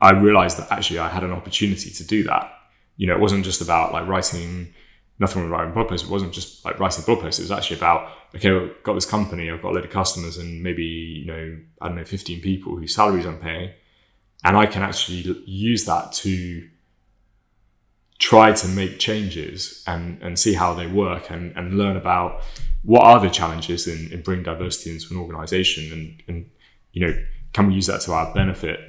I realized that actually I had an opportunity to do that. You know, it wasn't just about like writing nothing with writing blog posts. It wasn't just like writing blog posts. It was actually about okay, I've got this company, I've got a load of customers, and maybe you know I don't know, fifteen people whose salaries I'm paying, and I can actually use that to try to make changes and and see how they work and and learn about what are the challenges in, in bringing diversity into an organization and and you know can we use that to our benefit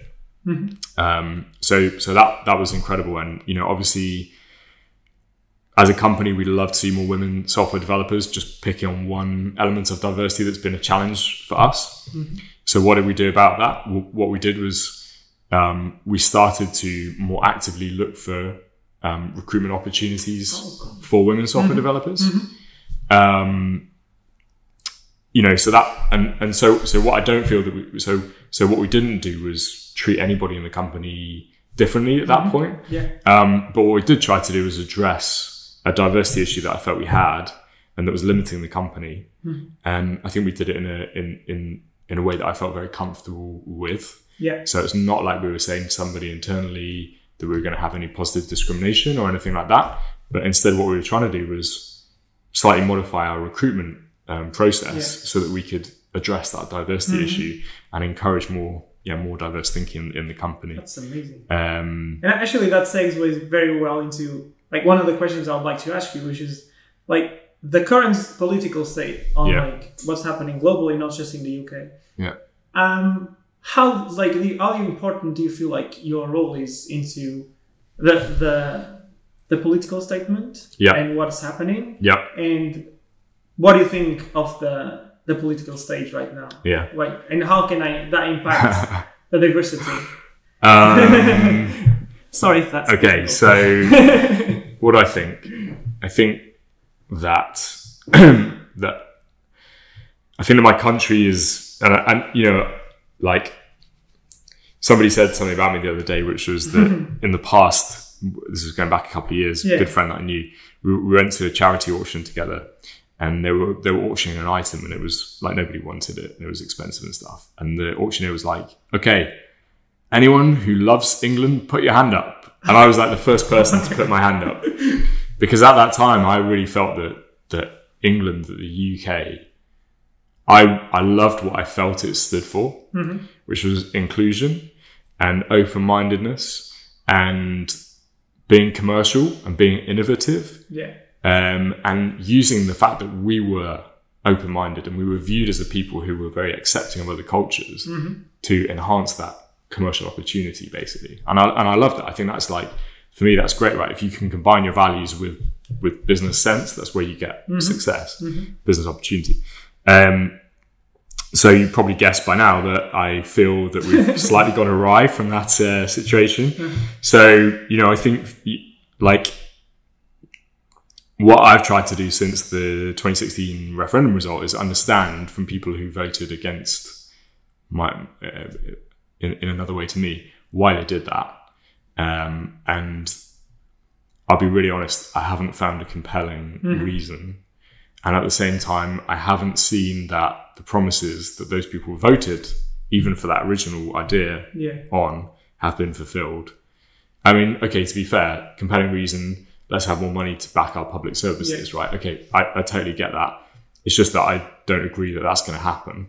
um, so so that that was incredible, and you know, obviously, as a company, we'd love to see more women software developers. Just picking on one element of diversity that's been a challenge for us. So what did we do about that? W- What we did was um, we started to more actively look for um, recruitment opportunities for women software developers. Um, you know, so that and and so so what I don't feel that we so so what we didn't do was treat anybody in the company differently at that point. Yeah. Um, but what we did try to do was address a diversity issue that I felt we had and that was limiting the company. And I think we did it in a in in in a way that I felt very comfortable with. Yeah. So it's not like we were saying to somebody internally that we were going to have any positive discrimination or anything like that. But instead, what we were trying to do was slightly modify our recruitment um, process Yeah. so that we could address that diversity issue and encourage more, yeah, more diverse thinking in the company. That's amazing. Um, And actually, that segues very well into like one of the questions I would like to ask you, which is like the current political state on Yeah. like what's happening globally, not just in the UK. yeah. Um, how like the, how important do you feel like your role is into the the the political statement Yeah. and what's happening, Yeah. and what do you think of the the political stage right now? Yeah. Like, and how can I that impact the diversity? Um, Sorry if that's okay, difficult. so what do I think? I think that that I think that my country is, and, and you know, like somebody said something about me the other day, which was that in the past, this was going back a couple of years. Yeah. Good friend that I knew, we, we went to a charity auction together, and they were they were auctioning an item, and it was like nobody wanted it, and it was expensive and stuff. And the auctioneer was like, "Okay, anyone who loves England, put your hand up." And I was like the first person to put my hand up. Because at that time I really felt that that England, that the UK, I I loved what I felt it stood for, which was inclusion and open mindedness and being commercial and being innovative yeah. um, and using the fact that we were open minded and we were viewed as a people who were very accepting of other cultures to enhance that commercial opportunity, basically. And I, and I love that. I think that's like, for me, that's great, right? If you can combine your values with, with business sense, that's where you get success, business opportunity. Um, so you probably guessed by now that I feel that we've slightly gone awry from that uh, situation. So you know, I think like what I've tried to do since the 2016 referendum result is understand from people who voted against my, uh, in, in another way to me, why they did that. Um, and I'll be really honest, I haven't found a compelling reason. And at the same time, I haven't seen that the promises that those people voted, even for that original idea, Yeah. on have been fulfilled. I mean, okay, to be fair, compelling reason, let's have more money to back our public services, right? Okay, I, I totally get that. It's just that I don't agree that that's going to happen,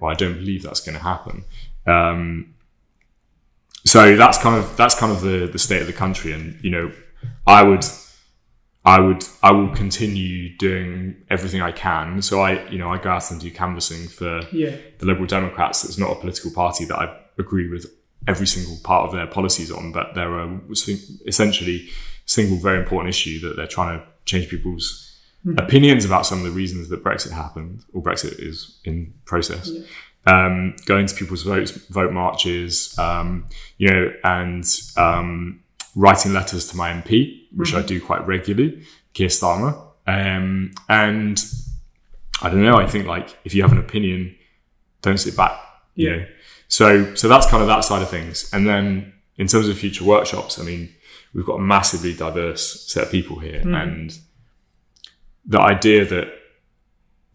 or I don't believe that's going to happen. Um, so that's kind of that's kind of the the state of the country, and you know, I would. I would, I will continue doing everything I can. So I, you know, I go out and do canvassing for Yeah. the Liberal Democrats. It's not a political party that I agree with every single part of their policies on, but there are essentially single very important issue that they're trying to change people's opinions about some of the reasons that Brexit happened or Brexit is in process. Um, going to people's votes, vote marches, um, you know, and um, writing letters to my MP, which I do quite regularly, Keir Starmer. Um, and I don't know. I think like if you have an opinion, don't sit back. You Yeah. know. So so that's kind of that side of things. And then in terms of future workshops, I mean, we've got a massively diverse set of people here, and the idea that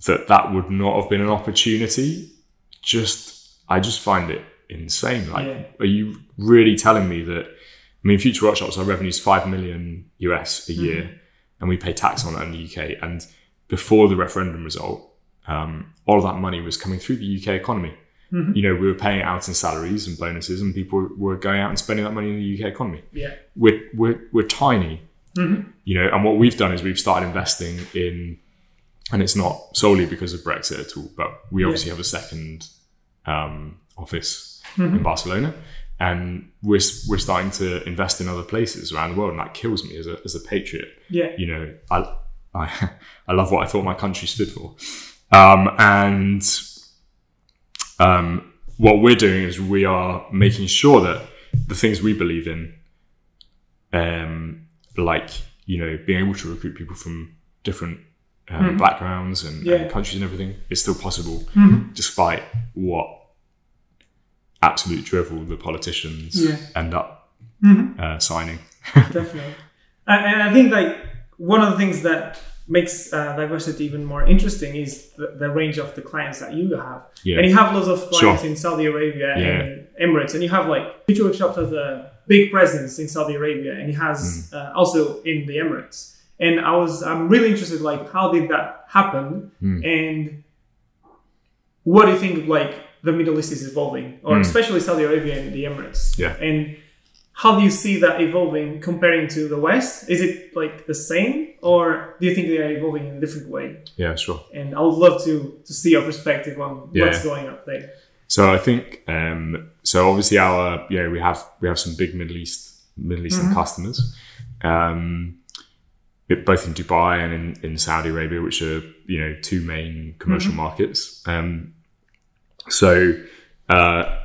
that that would not have been an opportunity, just I just find it insane. Like, Yeah. are you really telling me that? I mean, future workshops, our revenue is five million US a year, mm-hmm. and we pay tax on that in the UK. And before the referendum result, um, all of that money was coming through the UK economy. Mm-hmm. You know, we were paying out in salaries and bonuses, and people were going out and spending that money in the UK economy. Yeah. We're we're, we're tiny, mm-hmm. you know. And what we've done is we've started investing in, and it's not solely because of Brexit at all, but we obviously have a second um, office in Barcelona, and we're we're starting to invest in other places around the world, and that kills me as a as a patriot Yeah. you know, I, I, I love what I thought my country stood for. Um, and um, what we're doing is we are making sure that the things we believe in, um, like, you know, being able to recruit people from different um, backgrounds and, and countries and everything, it's still possible, despite what absolute drivel the politicians Yeah. end up uh, signing. Definitely. And, and I think like one of the things that makes uh, diversity even more interesting is the, the range of the clients that you have. Yeah. And you have lots of clients Sure. in Saudi Arabia Yeah. and Emirates, and you have like Future Workshops has a big presence in Saudi Arabia, and it has Mm. uh, also in the Emirates. And I was I'm really interested like how did that happen, Mm. and what do you think like the Middle East is evolving, or especially Saudi Arabia and the Emirates? Mm. Yeah. And how do you see that evolving comparing to the West? Is it like the same, or do you think they are evolving in a different way? Yeah, sure. And I would love to to see your perspective on Yeah. what's going up there. So I think um, so. Obviously, our you know we have we have some big Middle East Middle Eastern customers, um, both in Dubai and in, in Saudi Arabia, which are you know two main commercial markets. Um, so uh,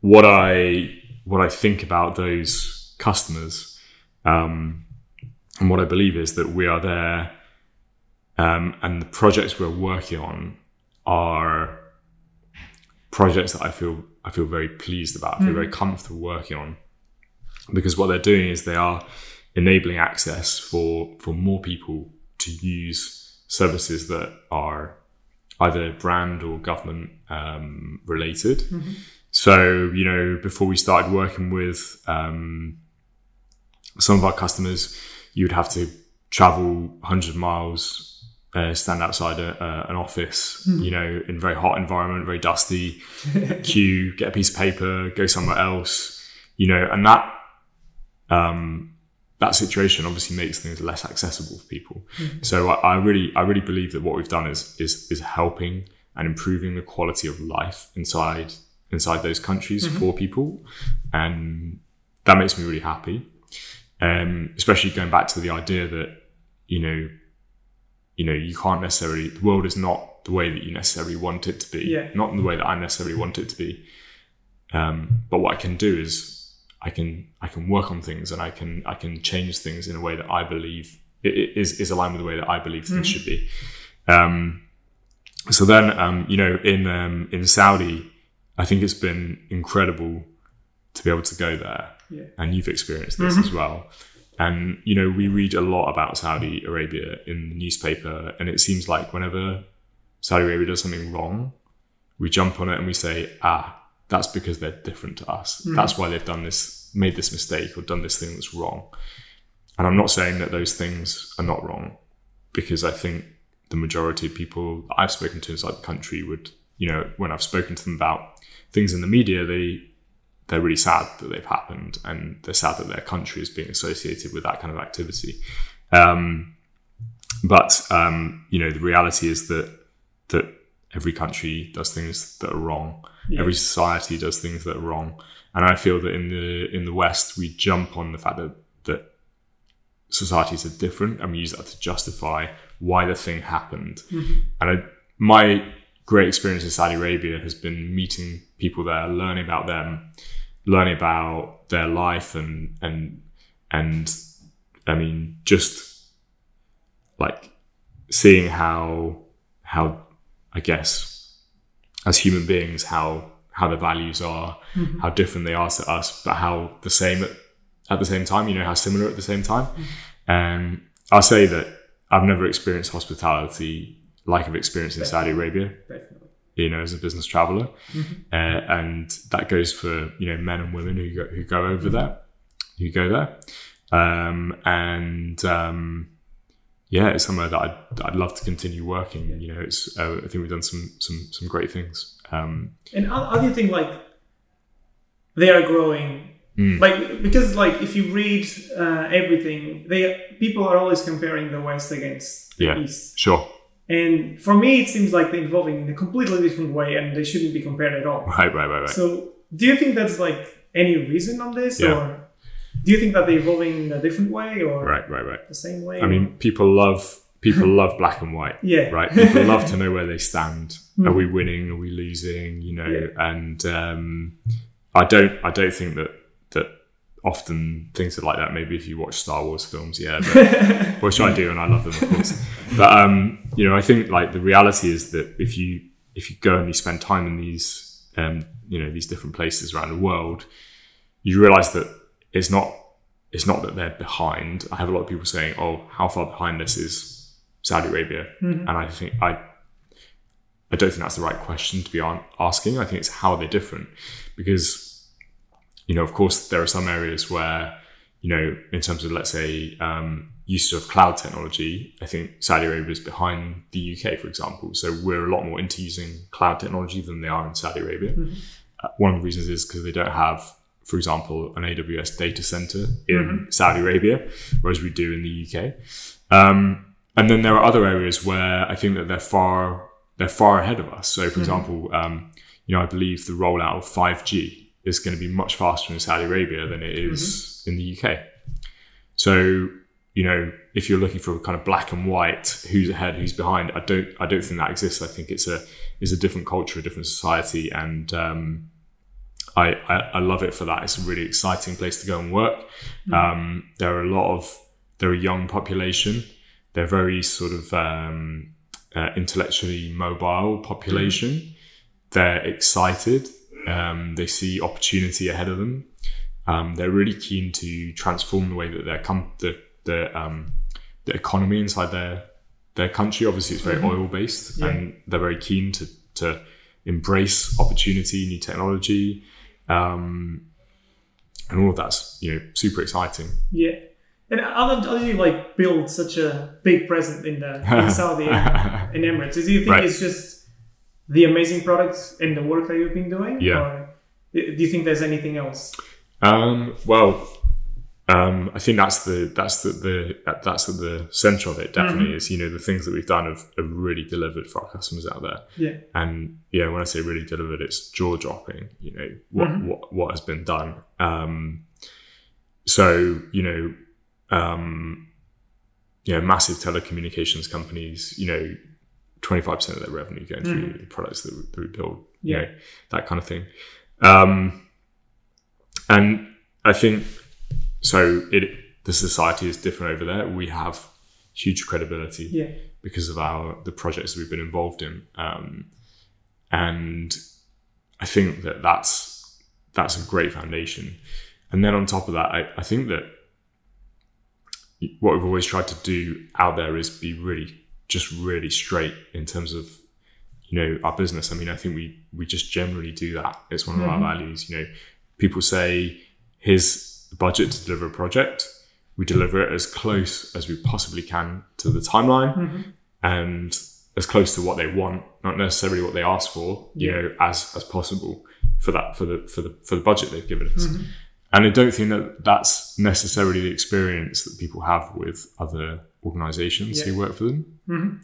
what I what I think about those customers um, and what I believe is that we are there, um, and the projects we're working on are projects that I feel I feel very pleased about. I feel very comfortable working on because what they're doing is they are enabling access for for more people to use services that are either brand or government um, related. So you know, before we started working with um, some of our customers, you would have to travel 100 miles uh, stand outside a, uh, an office, you know, in a very hot environment, very dusty, queue, get a piece of paper, go somewhere else, you know, and that um, that situation obviously makes things less accessible for people. So I, I really, I really believe that what we've done is is is helping and improving the quality of life inside inside those countries for people, and that makes me really happy. Um, especially going back to the idea that you know you know, you can't necessarily, the world is not the way that you necessarily want it to be. Yeah. Not in the way that I necessarily want it to be. Um, but what I can do is I can, I can work on things and I can, I can change things in a way that I believe is, is aligned with the way that I believe things should be. Um, so then, um, you know, in, um, in Saudi, I think it's been incredible to be able to go there. Yeah. And you've experienced this as well. And you know, we read a lot about Saudi Arabia in the newspaper, and it seems like whenever Saudi Arabia does something wrong, we jump on it and we say, "Ah, that's because they're different to us. That's why they've done this, made this mistake, or done this thing that's wrong." And I'm not saying that those things are not wrong, because I think the majority of people I've spoken to inside the country would, you know, when I've spoken to them about things in the media, they they're really sad that they've happened, and they're sad that their country is being associated with that kind of activity. Um, but um, you know, the reality is that that every country does things that are wrong. Yeah. Every society does things that are wrong, and I feel that in the in the West we jump on the fact that that societies are different, and we use that to justify why the thing happened. Mm-hmm. And I, my great experience in Saudi Arabia has been meeting people there, learning about them, learning about their life, and and and I mean just like seeing how how I guess as human beings how how the values are, how different they are to us, but how the same at, at the same time. You know how similar at the same time. And I'll say that I've never experienced hospitality like I've experienced in Saudi Arabia. Definitely. You know, as a business traveler, uh, and that goes for you know men and women who go who go over there, who go there, um, and um, yeah, it's somewhere that I'd, I'd love to continue working. You know, it's uh, I think we've done some some some great things. Um, And how, how do you think like they are growing? Mm. Like because like if you read uh, everything, they people are always comparing the West against the Yeah. East. sure, And for me, it seems like they're evolving in a completely different way, and they shouldn't be compared at all. right, right, right, right. So, do you think that's like any reason on this, Yeah. or do you think that they're evolving in a different way, or right, right, right. the same way? I mean, people love people love black and white. yeah, right? People love to know where they stand. Hmm. Are we winning? Are we losing? You know, Yeah. and um, I don't, I don't think that that often things are like that. Maybe if you watch Star Wars films, yeah, but, which I do, and I love them, of course. But um, you know, I think like the reality is that if you if you go and you spend time in these um, you know these different places around the world, you realize that it's not it's not that they're behind. I have a lot of people saying, "Oh, how far behind this is Saudi Arabia?" And I think I I don't think that's the right question to be asking. I think it's how they're different because you know, of course, there are some areas where you know, in terms of let's say um, use of cloud technology, I think Saudi Arabia is behind the UK, for example. So we're a lot more into using cloud technology than they are in Saudi Arabia. Uh, one of the reasons is because they don't have, for example, an AWS data center in Saudi Arabia, whereas we do in the UK. Um, and then there are other areas where I think that they're far they're far ahead of us. So, for example, um, you know, I believe the rollout of 5G is going to be much faster in Saudi Arabia than it is in the UK. So, you know, if you're looking for a kind of black and white, who's ahead, who's behind, I don't, I don't think that exists. I think it's a, it's a different culture, a different society, and um, I, I, I love it for that. It's a really exciting place to go and work. Um, there are a lot of, they're a young population. They're very sort of um, uh, intellectually mobile population. They're excited. Um, they see opportunity ahead of them. Um, they're really keen to transform the way that their com- the the um, the economy inside their their country. Obviously, it's very oil based, Yeah. and they're very keen to to embrace opportunity, new technology, um, and all of that's you know super exciting. yeah. And how how you like build such a big presence in the in Saudi and in Emirates? Do you think Right. it's just the amazing products and the work that you've been doing? Yeah. Or do you think there's anything else? Um, well, um, I think that's the that's the, the that's at the center of it. Definitely is you know the things that we've done have, have really delivered for our customers out there. Yeah. And yeah, when I say really delivered, it's jaw dropping. You know what what what has been done. Um, so you know, um, you know, massive telecommunications companies. You know, twenty five percent of their revenue going through the products that we, that we build. You Yeah. know, that kind of thing. Um, and I think so. It the society is different over there. We have huge credibility Yeah. because of our the projects we've been involved in, um, and I think that that's that's a great foundation. And then on top of that, I, I think that what we've always tried to do out there is be really just really straight in terms of you know our business. I mean, I think we we just generally do that. It's one of our values. You know, people say here's the budget to deliver a project. We deliver it as close as we possibly can to the timeline. and as close to what they want, not necessarily what they ask for, you Yeah. know, as as possible for that for the for the for the budget they've given us. Mm-hmm. And I don't think that that's necessarily the experience that people have with other organisations Yeah. who work for them. Mhm.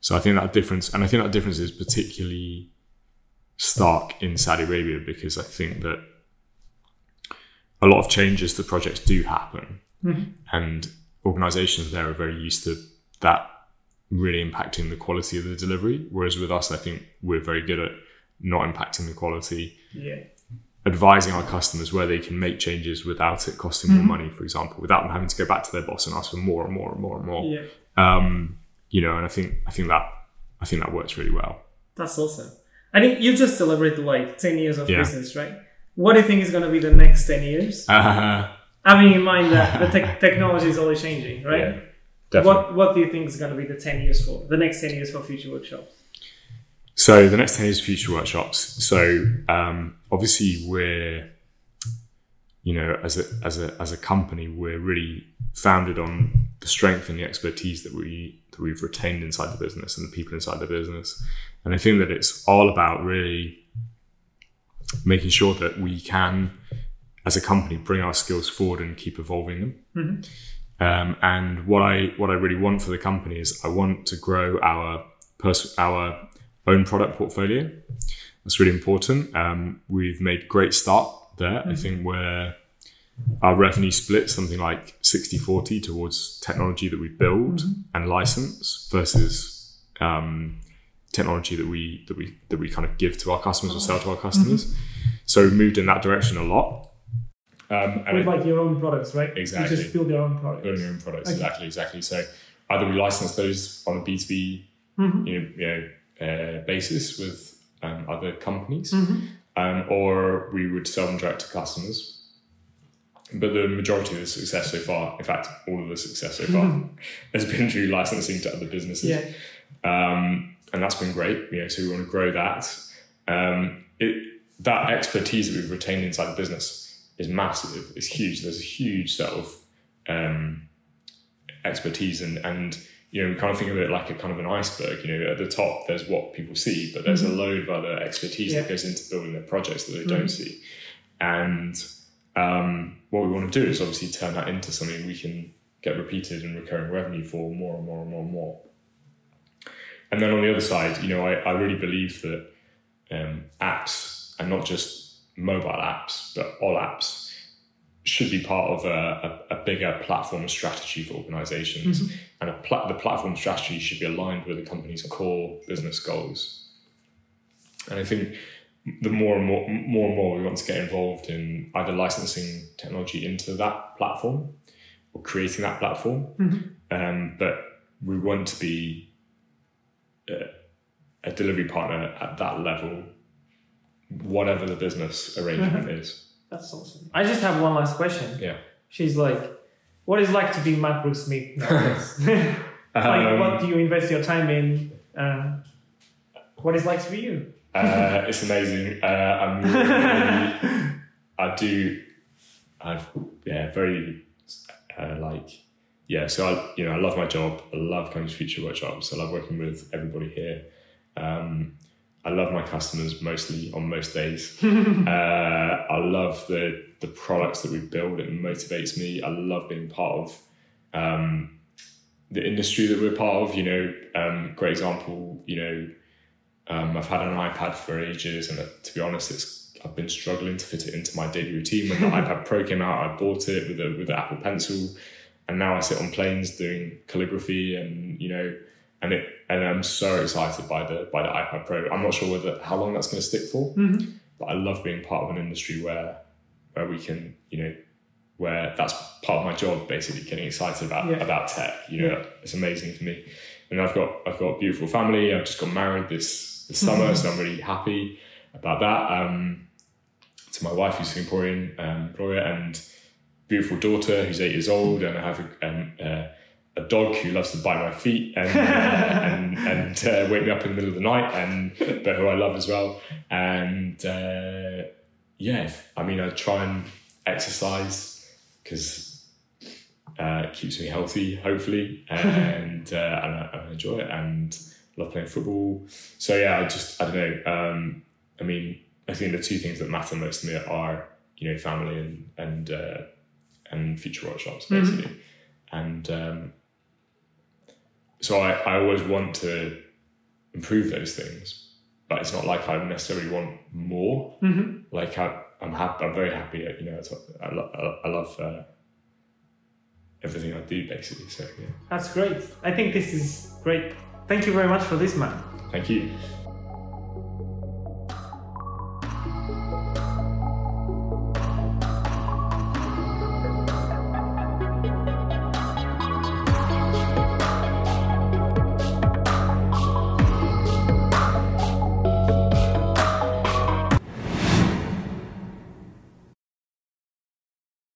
So I think that difference, and I think that difference is particularly stark in Saudi Arabia because I think that a lot of changes to projects do happen, and organisations there are very used to that really impacting the quality of the delivery. Whereas with us, I think we're very good at not impacting the quality, Yeah. advising our customers where they can make changes without it costing more money, for example, without them having to go back to their boss and ask for more and more and more and more. Yeah. Um, you know, and I think I think that I think that works really well. That's awesome. I think you just celebrated like 10 years of Yeah. business, right? What do you think is going to be the next 10 years? Uh, Having in mind that the tech technology is always changing, right? Yeah, definitely. What What do you think is going to be the 10 years for? The next 10 years for Future Workshops? So the next ten is future workshops. So um, obviously we're, you know, as a as a as a company, we're really founded on the strength and the expertise that we that we've retained inside the business and the people inside the business. And I think that it's all about really making sure that we can, as a company, bring our skills forward and keep evolving them. Um, and what I what I really want for the company is I want to grow our pers- our own product portfolio. That's really important. Um, we've made great start there. I think we're our revenue split something like 60-40 towards technology that we build and license versus um, technology that we that we that we kind of give to our customers or sell to our customers. So we've moved in that direction a lot. Um, and With it- like your own products, right? Exactly. You just build your own products. building your own products. Okay. Exactly, exactly. So either we license those on a B two B, Mm-hmm. you know, uh, basis with um, other companies, Mm-hmm. um, or we would sell them direct to customers. But the majority of the success so far, in fact, all of the success so far, has been through licensing to other businesses Yeah. Um, and that's been great. You know, so we want to grow that. Um, it, that expertise that we've retained inside the business is massive. It's huge. There's a huge set of um, expertise, and and you know, we kind of think of it like a kind of an iceberg. You know, at the top there's what people see, but there's a load of other expertise Yeah. that goes into building their projects that they don't see. And um, what we want to do is obviously turn that into something we can get repeated and recurring revenue for more and more and more and more. And then on the other side, you know, I, I really believe that um, apps, and not just mobile apps, but all apps, should be part of a, a, a bigger platform strategy for organizations. And a pla- the platform strategy should be aligned with the company's core business goals. And I think the more and more, more and more we want to get involved in either licensing technology into that platform or creating that platform. Um, but we want to be a delivery partner at that level, whatever the business arrangement is. That's awesome. I just have one last question. Yeah. She's like, what is it like to be Matt Brooke-Smith like, Um, what do you invest your time in? Uh, what is it like for you? Uh, it's amazing. Uh, I'm really, I do. I've yeah, very uh, like yeah. So I you know I love my job. I love coming to future workshops. I love working with everybody here. Um, I love my customers mostly on most days. uh, I love the the products that we build. It motivates me. I love being part of um, the industry that we're part of. You know, um, great example. You know. Um, I've had an iPad for ages, and uh, to be honest, it's I've been struggling to fit it into my daily routine. When the iPad Pro came out, I bought it with a with the Apple Pencil, and now I sit on planes doing calligraphy, and you know, and it and I'm so excited by the by the iPad Pro. I'm not sure whether how long that's going to stick for, but I love being part of an industry where where we can, you know, where that's part of my job, basically getting excited about Yeah. about tech. You know, it's amazing for me. And I've got I've got a beautiful family. I've just got married this this summer, so I'm really happy about that. Um, to my wife, who's Singaporean, um, Gloria, and beautiful daughter who's eight years old, and I have a, um, uh, a dog who loves to bite my feet and uh, and, and uh, wake me up in the middle of the night, and but who I love as well. And uh, yeah, I mean, I try and exercise because uh, keeps me healthy, hopefully, and uh, and, I, and I enjoy it and love playing football. So yeah, I just I don't know. Um, I mean, I think the two things that matter most to me are you know family and and uh, and future workshops basically, and um, so I, I always want to improve those things, but it's not like I necessarily want more. Mm-hmm. Like I, I'm happy. I'm very happy. You know, it's, I, lo- I love uh, everything I do basically. So yeah, That's great. I think this is great. Thank you very much for this, man. thank you.